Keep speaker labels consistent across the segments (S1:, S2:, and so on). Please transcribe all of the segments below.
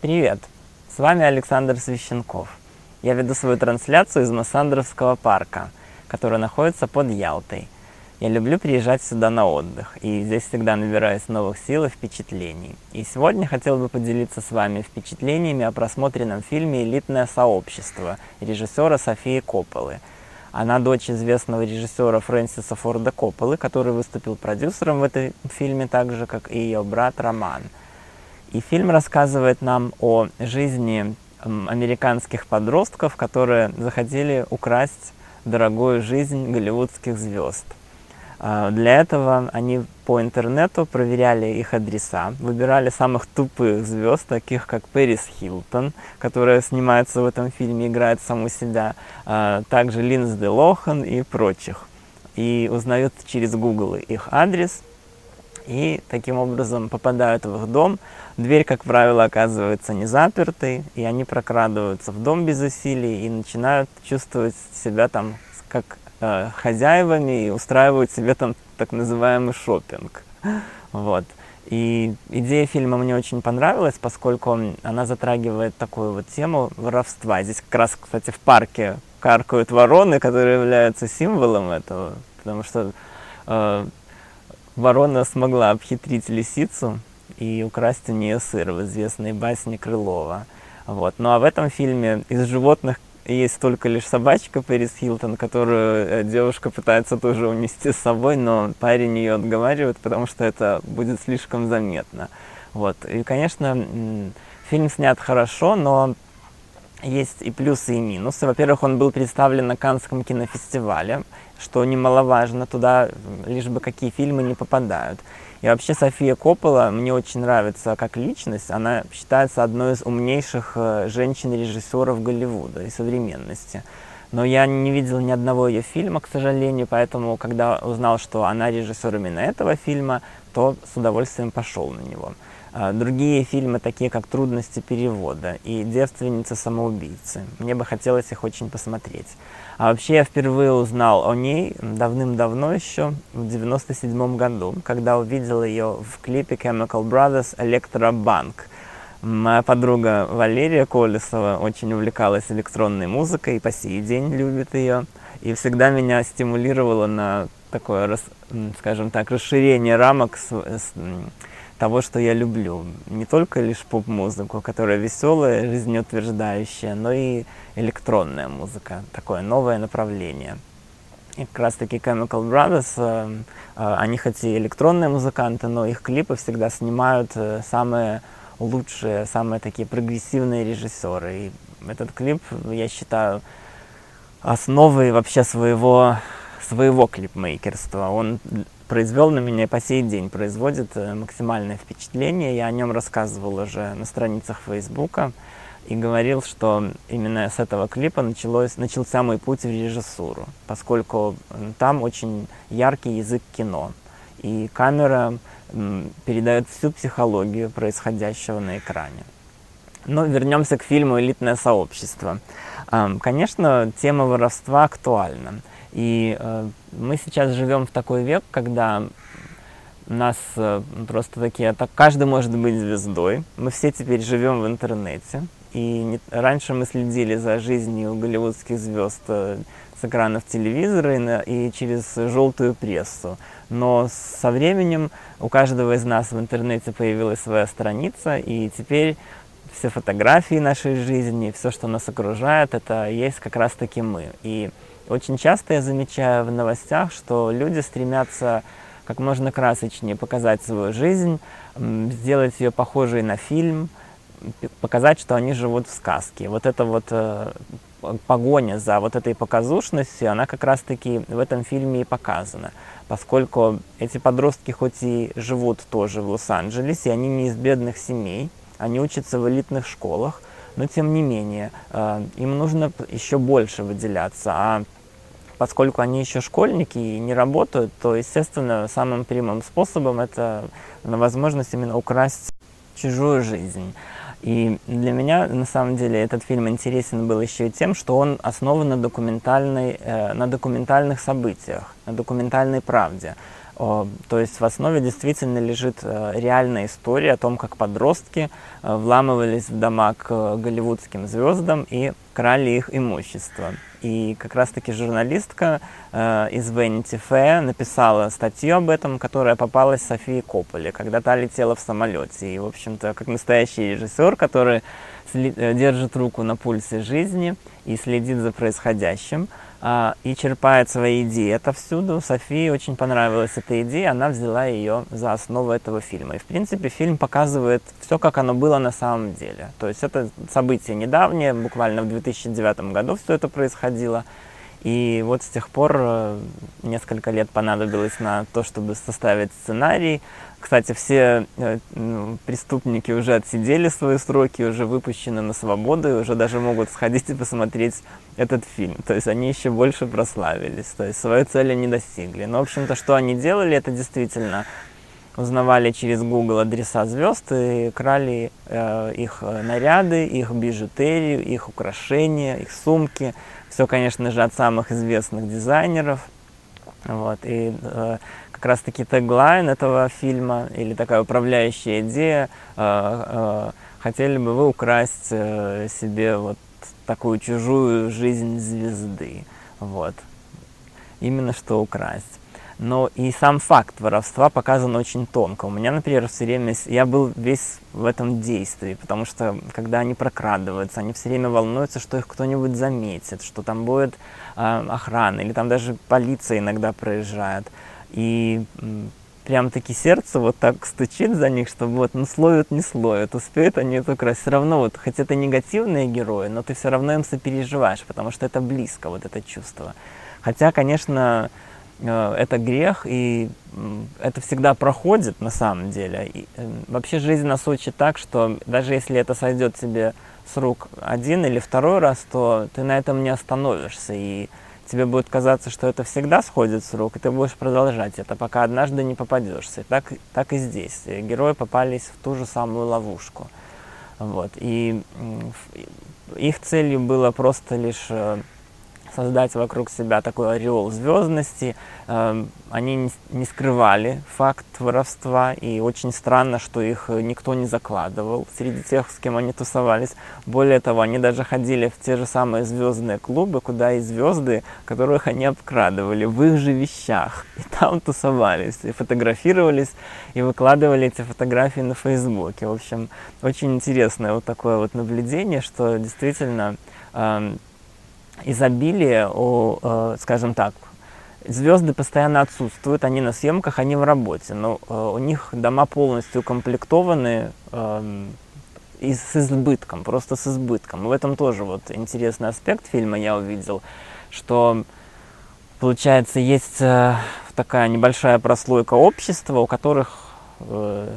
S1: Привет! С вами Александр Священков. Я веду свою трансляцию из Массандровского парка, который находится под Ялтой. Я люблю приезжать сюда на отдых, и здесь всегда набираюсь новых сил и впечатлений. И сегодня хотел бы поделиться с вами впечатлениями о просмотренном фильме «Элитное сообщество» режиссера Софии Копполы. Она дочь известного режиссера Фрэнсиса Форда Копполы, который выступил продюсером в этом фильме так же, как и ее брат Роман. И фильм рассказывает нам о жизни американских подростков, которые захотели украсть дорогую жизнь голливудских звезд. А, для этого они по интернету проверяли их адреса, выбирали самых тупых звезд, таких как Пэрис Хилтон, которая снимается в этом фильме, играет саму себя, а, также Линдсди Лохан и прочих. И узнают через Google их адрес, и таким образом попадают в их дом. Дверь, как правило, оказывается не запертой, и они прокрадываются в дом без усилий и начинают чувствовать себя там как э, хозяевами и устраивают себе там так называемый шопинг. Вот. И идея фильма мне очень понравилась, поскольку она затрагивает такую вот тему воровства. Здесь как раз, кстати, в парке каркают вороны, которые являются символом этого, потому что э, ворона смогла обхитрить лисицу и украсть у нее сыр в известной басне Крылова. Вот. Ну а в этом фильме из животных есть только лишь собачка Пэрис Хилтон, которую э, девушка пытается тоже унести с собой, но парень ее отговаривает, потому что это будет слишком заметно. Вот. И, конечно, фильм снят хорошо, но есть и плюсы, и минусы. Во-первых, он был представлен на Канском кинофестивале, что немаловажно, туда лишь бы какие фильмы не попадают. И вообще София Коппола мне очень нравится как личность. Она считается одной из умнейших э, женщин-режиссеров Голливуда и современности. Но я не видел ни одного ее фильма, к сожалению, поэтому, когда узнал, что она режиссер именно этого фильма, то с удовольствием пошел на него. А, другие фильмы, такие как «Трудности перевода» и «Девственница самоубийцы», мне бы хотелось их очень посмотреть. А вообще я впервые узнал о ней давным-давно еще, в 97 году, когда увидел ее в клипе Chemical Brothers «Электробанк». Моя подруга Валерия Колесова очень увлекалась электронной музыкой и по сей день любит ее. И всегда меня стимулировала на такое, скажем так, расширение рамок с, с, того, что я люблю. Не только лишь поп-музыку, которая веселая, жизнеутверждающая, но и электронная музыка, такое новое направление. И как раз таки Chemical Brothers, э, э, они хоть и электронные музыканты, но их клипы всегда снимают э, самые лучшие, самые такие прогрессивные режиссеры. И этот клип, я считаю, основой вообще своего, своего клипмейкерства. Он произвел на меня по сей день производит э, максимальное впечатление. Я о нем рассказывал уже на страницах Фейсбука и говорил, что именно с этого клипа началось, начался мой путь в режиссуру, поскольку там очень яркий язык кино. И камера передает всю психологию происходящего на экране. Но вернемся к фильму «Элитное сообщество». Конечно, тема воровства актуальна. И э, мы сейчас живем в такой век, когда нас э, просто такие, так каждый может быть звездой. Мы все теперь живем в интернете. И не, раньше мы следили за жизнью голливудских звезд э, с экранов телевизора и, на, и через желтую прессу. Но со временем у каждого из нас в интернете появилась своя страница, и теперь все фотографии нашей жизни, все, что нас окружает, это есть как раз-таки мы. И очень часто я замечаю в новостях, что люди стремятся как можно красочнее показать свою жизнь, сделать ее похожей на фильм, показать, что они живут в сказке. Вот эта вот э, погоня за вот этой показушностью, она как раз-таки в этом фильме и показана. Поскольку эти подростки хоть и живут тоже в Лос-Анджелесе, они не из бедных семей, они учатся в элитных школах, но тем не менее э, им нужно еще больше выделяться. А поскольку они еще школьники и не работают, то, естественно, самым прямым способом это возможность именно украсть чужую жизнь. И для меня, на самом деле, этот фильм интересен был еще и тем, что он основан на, документальной, э, на документальных событиях, на документальной правде. То есть в основе действительно лежит э, реальная история о том, как подростки э, вламывались в дома к голливудским звездам и крали их имущество. И как раз-таки журналистка э, из Vanity Fair написала статью об этом, которая попалась Софии Копполе, когда та летела в самолете. И, в общем-то, как настоящий режиссер, который держит руку на пульсе жизни и следит за происходящим, а, и черпает свои идеи отовсюду. Софии очень понравилась эта идея, она взяла ее за основу этого фильма. И, в принципе, фильм показывает все, как оно было на самом деле. То есть это событие недавнее, буквально в 2009 году все это происходило. И вот с тех пор э, несколько лет понадобилось на то, чтобы составить сценарий. Кстати, все э, ну, преступники уже отсидели свои сроки, уже выпущены на свободу, и уже даже могут сходить и посмотреть этот фильм. То есть они еще больше прославились, то есть свою цель они достигли. Но, в общем-то, что они делали, это действительно узнавали через Google адреса звезд и крали э, их наряды, их бижутерию, их украшения, их сумки. Все, конечно же, от самых известных дизайнеров. Вот. И э, как раз-таки теглайн этого фильма или такая управляющая идея э, э, хотели бы вы украсть э, себе вот такую чужую жизнь звезды. Вот. Именно что украсть но и сам факт воровства показан очень тонко. У меня, например, все время, я был весь в этом действии, потому что, когда они прокрадываются, они все время волнуются, что их кто-нибудь заметит, что там будет э, охрана, или там даже полиция иногда проезжает. И прям-таки сердце вот так стучит за них, что вот, ну, словят, не словят, успеют они это украсть. Все равно, вот, хоть это негативные герои, но ты все равно им сопереживаешь, потому что это близко, вот это чувство. Хотя, конечно, Э, это грех, и это всегда проходит на самом деле. И, э, вообще жизнь нас учит так, что даже если это сойдет тебе с рук один или второй раз, то ты на этом не остановишься, и тебе будет казаться, что это всегда сходит с рук, и ты будешь продолжать это, пока однажды не попадешься. Так, так и здесь. Герои попались в ту же самую ловушку. Вот. И их целью было просто лишь э, создать вокруг себя такой ореол звездности. Эм, они не скрывали факт воровства, и очень странно, что их никто не закладывал среди тех, с кем они тусовались. Более того, они даже ходили в те же самые звездные клубы, куда и звезды, которых они обкрадывали, в их же вещах. И там тусовались, и фотографировались, и выкладывали эти фотографии на Фейсбуке. В общем, очень интересное вот такое вот наблюдение, что действительно эм, изобилие, у, э, скажем так, звезды постоянно отсутствуют, они на съемках, они в работе, но э, у них дома полностью укомплектованы э, и с избытком, просто с избытком. В этом тоже вот интересный аспект фильма я увидел, что получается есть э, такая небольшая прослойка общества, у которых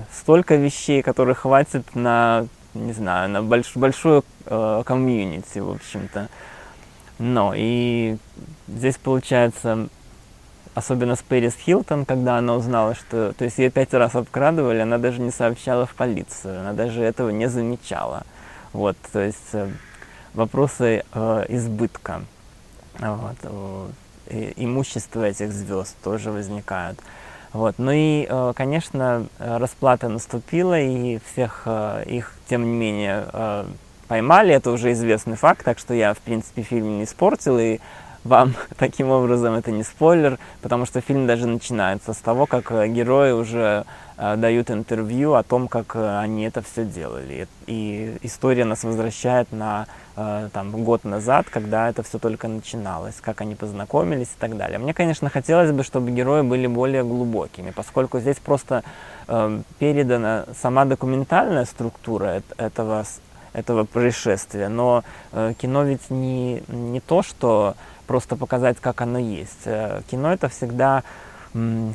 S1: столько вещей, которых хватит на, не знаю, на больш, большую комьюнити, в общем-то. Но и здесь получается, особенно с Пэрис Хилтон, когда она узнала, что, то есть ее пять раз обкрадывали, она даже не сообщала в полицию, она даже этого не замечала. Вот, то есть э, вопросы э, избытка, вот, э, имущества этих звезд тоже возникают. Вот. Ну и, э, конечно, расплата наступила, и всех э, их, тем не менее, поймали, это уже известный факт, так что я, в принципе, фильм не испортил, и вам таким образом это не спойлер, потому что фильм даже начинается с того, как э, герои уже э, дают интервью о том, как э, они это все делали. И история нас возвращает на э, там, год назад, когда это все только начиналось, как они познакомились и так далее. Мне, конечно, хотелось бы, чтобы герои были более глубокими, поскольку здесь просто э, передана сама документальная структура этого этого происшествия. Но э, кино ведь не, не то, что просто показать, как оно есть. Э, кино это всегда,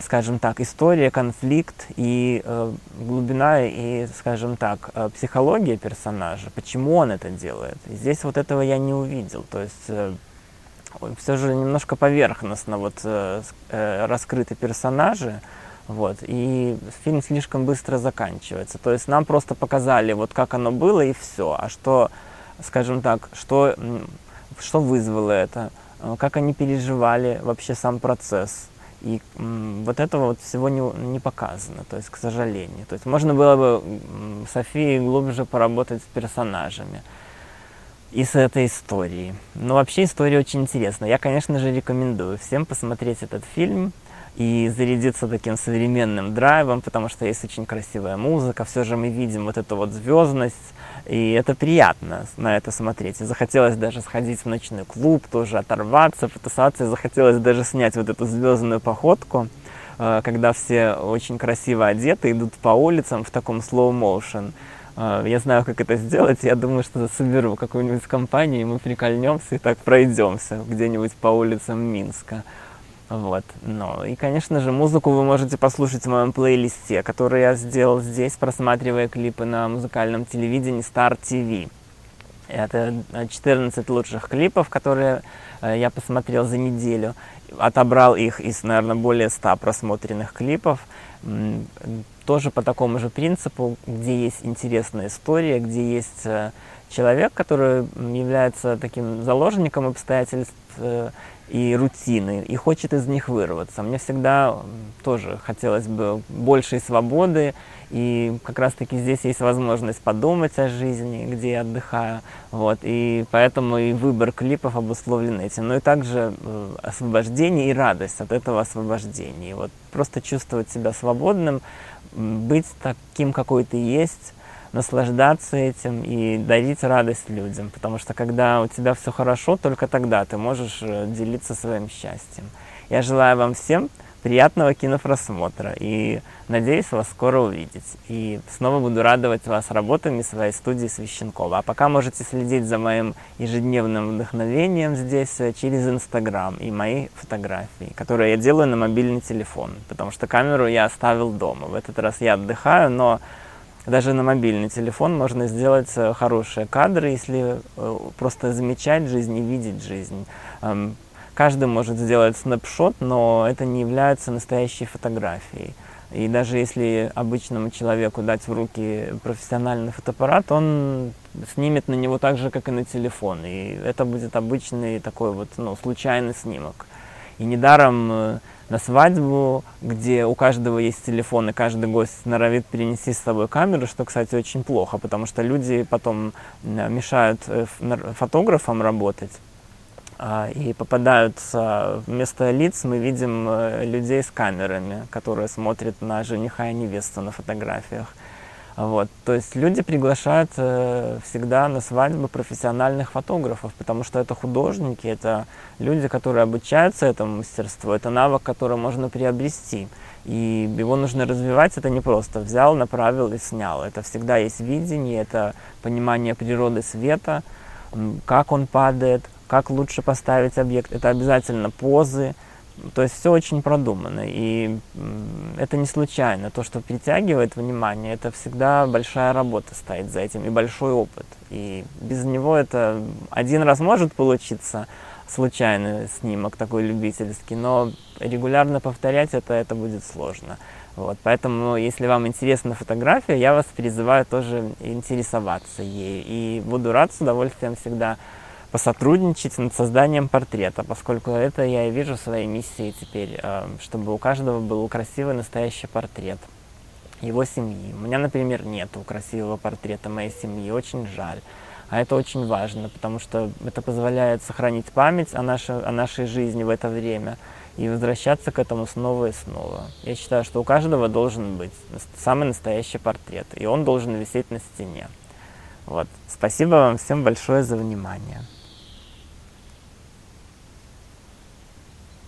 S1: скажем так, история, конфликт и э, глубина и, скажем так, э, психология персонажа, почему он это делает. И здесь вот этого я не увидел. То есть э, все же немножко поверхностно вот э, раскрыты персонажи, вот. И фильм слишком быстро заканчивается. То есть нам просто показали, вот как оно было и все. А что, скажем так, что, что вызвало это, э, как они переживали вообще сам процесс. И вот этого вот всего не, не показано, то есть, к сожалению. То есть можно было бы Софии глубже поработать с персонажами и с этой историей. Но вообще история очень интересная. Я, конечно же, рекомендую всем посмотреть этот фильм и зарядиться таким современным драйвом, потому что есть очень красивая музыка, все же мы видим вот эту вот звездность, и это приятно на это смотреть. И захотелось даже сходить в ночной клуб, тоже оторваться, потусаться, и захотелось даже снять вот эту звездную походку, э, когда все очень красиво одеты, идут по улицам в таком slow motion. Э, я знаю, как это сделать. Я думаю, что соберу какую-нибудь компанию, и мы прикольнемся и так пройдемся где-нибудь по улицам Минска. Вот. Ну, и, конечно же, музыку вы можете послушать в моем плейлисте, который я сделал здесь, просматривая клипы на музыкальном телевидении Star TV. Это 14 лучших клипов, которые э, я посмотрел за неделю. Отобрал их из, наверное, более 100 просмотренных клипов. Тоже по такому же принципу, где есть интересная история, где есть э, человек, который является таким заложником обстоятельств э, и рутины, и хочет из них вырваться. Мне всегда тоже хотелось бы большей свободы, и как раз-таки здесь есть возможность подумать о жизни, где я отдыхаю, вот, и поэтому и выбор клипов обусловлен этим. Но и также э, освобождение и радость от этого освобождения. И вот просто чувствовать себя свободным, быть таким, какой ты есть, наслаждаться этим и дарить радость людям. Потому что когда у тебя все хорошо, только тогда ты можешь э, делиться своим счастьем. Я желаю вам всем приятного кинопросмотра и надеюсь вас скоро увидеть. И снова буду радовать вас работами своей студии Священкова. А пока можете следить за моим ежедневным вдохновением здесь э, через Инстаграм и мои фотографии, которые я делаю на мобильный телефон, потому что камеру я оставил дома. В этот раз я отдыхаю, но даже на мобильный телефон можно сделать э, хорошие кадры, если э, просто замечать жизнь и видеть жизнь. Эм, каждый может сделать снапшот, но это не является настоящей фотографией. И даже если обычному человеку дать в руки профессиональный фотоаппарат, он снимет на него так же, как и на телефон. И это будет обычный такой вот ну, случайный снимок. И недаром э, на свадьбу, где у каждого есть телефон, и каждый гость норовит перенести с собой камеру, что, кстати, очень плохо, потому что люди потом мешают э, фотографам работать. А, и попадаются вместо лиц мы видим э, людей с камерами, которые смотрят на жениха и невесту на фотографиях. Вот. То есть люди приглашают э, всегда на свадьбы профессиональных фотографов, потому что это художники, это люди, которые обучаются этому мастерству, это навык, который можно приобрести. И его нужно развивать, это не просто взял, направил и снял. Это всегда есть видение, это понимание природы света, как он падает, как лучше поставить объект. Это обязательно позы, то есть все очень продумано, и это не случайно. То, что притягивает внимание, это всегда большая работа стоит за этим и большой опыт. И без него это один раз может получиться случайный снимок такой любительский, но регулярно повторять это, это будет сложно. Вот, поэтому, если вам интересна фотография, я вас призываю тоже интересоваться ей. И буду рад с удовольствием всегда посотрудничать над созданием портрета, поскольку это я и вижу своей миссией теперь, э, чтобы у каждого был красивый настоящий портрет его семьи. У меня, например, нет красивого портрета моей семьи, очень жаль. А это очень важно, потому что это позволяет сохранить память о нашей, о нашей жизни в это время и возвращаться к этому снова и снова. Я считаю, что у каждого должен быть самый настоящий портрет, и он должен висеть на стене. Вот. Спасибо вам всем большое за внимание.